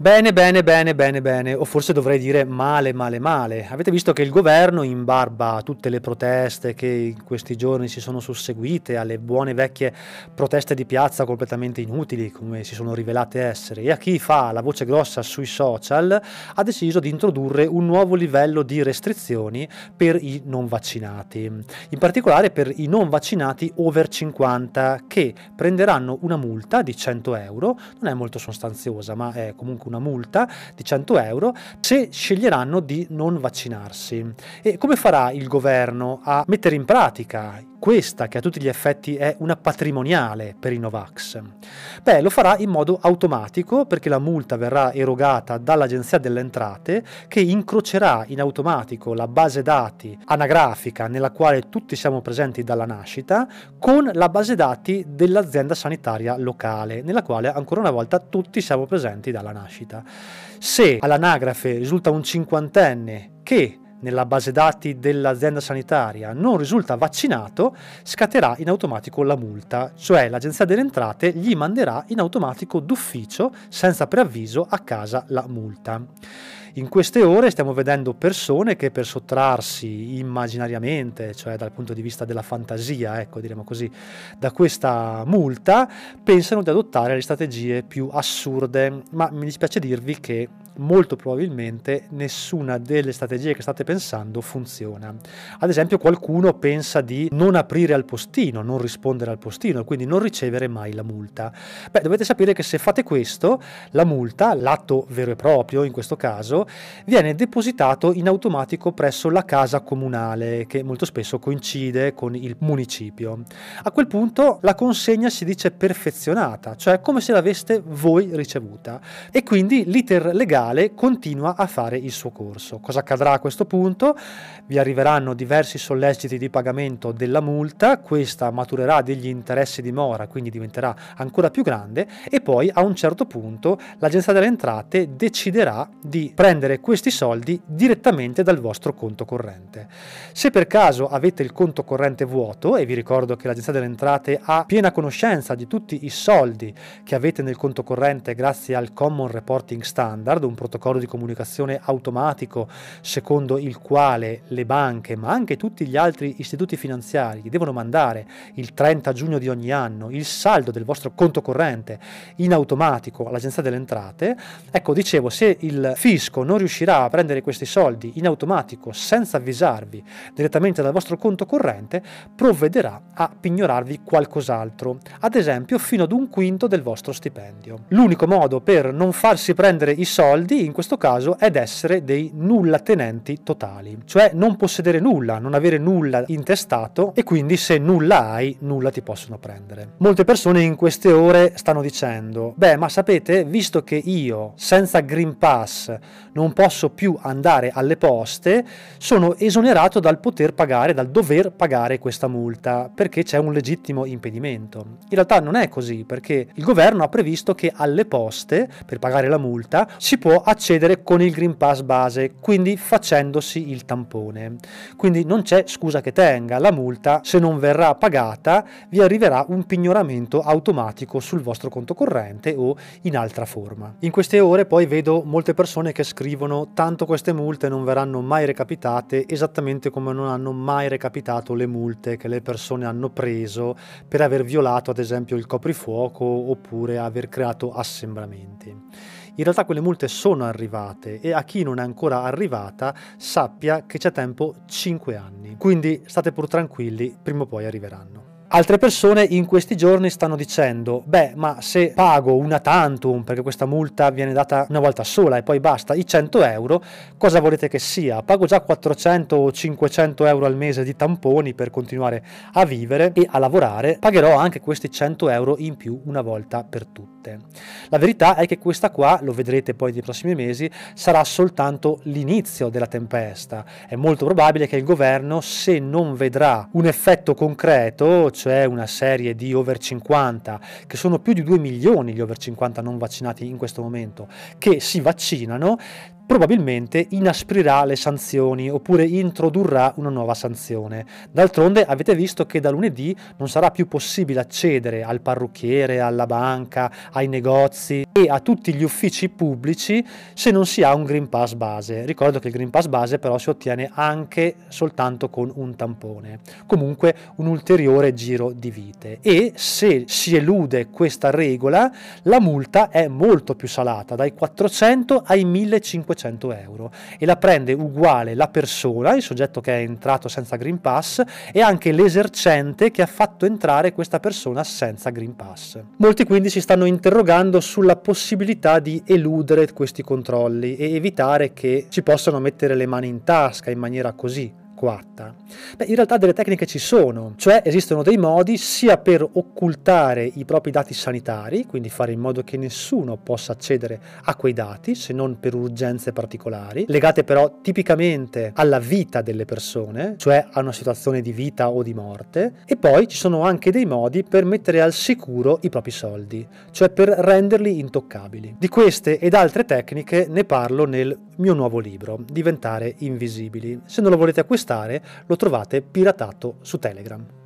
Bene, bene, bene, bene, bene, o forse dovrei dire male, male, male. Avete visto che il governo, in barba a tutte le proteste che in questi giorni si sono susseguite, alle buone vecchie proteste di piazza completamente inutili, come si sono rivelate essere, e a chi fa la voce grossa sui social, ha deciso di introdurre un nuovo livello di restrizioni per i non vaccinati. In particolare per i non vaccinati over 50, che prenderanno una multa di 100 euro, non è molto sostanziosa, ma è comunque una multa di 100 euro se sceglieranno di non vaccinarsi. E come farà il governo a mettere in pratica questa che a tutti gli effetti è una patrimoniale per i Novax? Beh, lo farà in modo automatico perché la multa verrà erogata dall'Agenzia delle Entrate che incrocerà in automatico la base dati anagrafica nella quale tutti siamo presenti dalla nascita con la base dati dell'azienda sanitaria locale nella quale ancora una volta tutti siamo presenti dalla nascita. Se all'anagrafe risulta un cinquantenne che nella base dati dell'azienda sanitaria non risulta vaccinato, scatterà in automatico la multa, cioè l'Agenzia delle Entrate gli manderà in automatico d'ufficio, senza preavviso, a casa la multa. In queste ore stiamo vedendo persone che per sottrarsi immaginariamente, cioè dal punto di vista della fantasia, ecco, diremo così, da questa multa, pensano di adottare le strategie più assurde, ma mi dispiace dirvi che molto probabilmente nessuna delle strategie che state pensando funziona. Ad esempio qualcuno pensa di non aprire al postino, non rispondere al postino, quindi non ricevere mai la multa. Beh, dovete sapere che se fate questo, la multa, l'atto vero e proprio in questo caso, viene depositato in automatico presso la casa comunale, che molto spesso coincide con il municipio. A quel punto la consegna si dice perfezionata, cioè come se l'aveste voi ricevuta e quindi l'iter legale legale continua a fare il suo corso. Cosa accadrà a questo punto? Vi arriveranno diversi solleciti di pagamento della multa, questa maturerà degli interessi di mora, quindi diventerà ancora più grande e poi a un certo punto l'Agenzia delle Entrate deciderà di prendere questi soldi direttamente dal vostro conto corrente. Se per caso avete il conto corrente vuoto, e vi ricordo che l'Agenzia delle Entrate ha piena conoscenza di tutti i soldi che avete nel conto corrente grazie al Common Reporting Standard, un protocollo di comunicazione automatico secondo il quale le banche, ma anche tutti gli altri istituti finanziari, devono mandare il 30 giugno di ogni anno il saldo del vostro conto corrente in automatico all'Agenzia delle Entrate. Ecco, dicevo, se il fisco non riuscirà a prendere questi soldi in automatico senza avvisarvi direttamente dal vostro conto corrente, provvederà a pignorarvi qualcos'altro, ad esempio fino ad un quinto del vostro stipendio. L'unico modo per non farsi prendere i soldi soldi in questo caso è essere dei nulla tenenti totali, cioè non possedere nulla, non avere nulla intestato e quindi se nulla hai nulla ti possono prendere. Molte persone in queste ore stanno dicendo, beh ma sapete, visto che io senza Green Pass non posso più andare alle poste, sono esonerato dal poter pagare, dal dover pagare questa multa, perché c'è un legittimo impedimento. In realtà non è così, perché il governo ha previsto che alle poste, per pagare la multa, si può accedere con il Green Pass base, quindi facendosi il tampone. Quindi non c'è scusa che tenga, la multa se non verrà pagata vi arriverà un pignoramento automatico sul vostro conto corrente o in altra forma. In queste ore poi vedo molte persone che scrivono tanto queste multe non verranno mai recapitate esattamente come non hanno mai recapitato le multe che le persone hanno preso per aver violato ad esempio il coprifuoco oppure aver creato assembramenti in realtà quelle multe sono arrivate e a chi non è ancora arrivata sappia che c'è tempo 5 anni. Quindi state pur tranquilli, prima o poi arriveranno. Altre persone in questi giorni stanno dicendo, beh, ma se pago una tantum, perché questa multa viene data una volta sola e poi basta, i 100 euro, cosa volete che sia? Pago già 400 o 500 euro al mese di tamponi per continuare a vivere e a lavorare, pagherò anche questi 100 euro in più una volta per tutte. La verità è che questa qua, lo vedrete poi nei prossimi mesi, sarà soltanto l'inizio della tempesta. È molto probabile che il governo, se non vedrà un effetto concreto, cioè una serie di over 50, che sono più di 2 milioni gli over 50 non vaccinati in questo momento, che si vaccinano, probabilmente inasprirà le sanzioni oppure introdurrà una nuova sanzione. D'altronde avete visto che da lunedì non sarà più possibile accedere al parrucchiere, alla banca, ai negozi e a tutti gli uffici pubblici se non si ha un Green Pass base. Ricordo che il Green Pass base però si ottiene anche soltanto con un tampone. Comunque un ulteriore giro di vite e se si elude questa regola la multa è molto più salata, dai 400 ai 1500 euro e la prende uguale la persona, il soggetto che è entrato senza Green Pass e anche l'esercente che ha fatto entrare questa persona senza Green Pass. Molti quindi si stanno interrogando sulla possibilità di eludere questi controlli e evitare che ci possano mettere le mani in tasca in maniera così coatta? Beh, in realtà delle tecniche ci sono, cioè esistono dei modi sia per occultare i propri dati sanitari, quindi fare in modo che nessuno possa accedere a quei dati se non per urgenze particolari, legate però tipicamente alla vita delle persone, cioè a una situazione di vita o di morte, e poi ci sono anche dei modi per mettere al sicuro i propri soldi, cioè per renderli intoccabili. Di queste ed altre tecniche ne parlo nel mio nuovo libro, Diventare invisibili. Se non lo volete acquistare, lo trovate piratato su Telegram.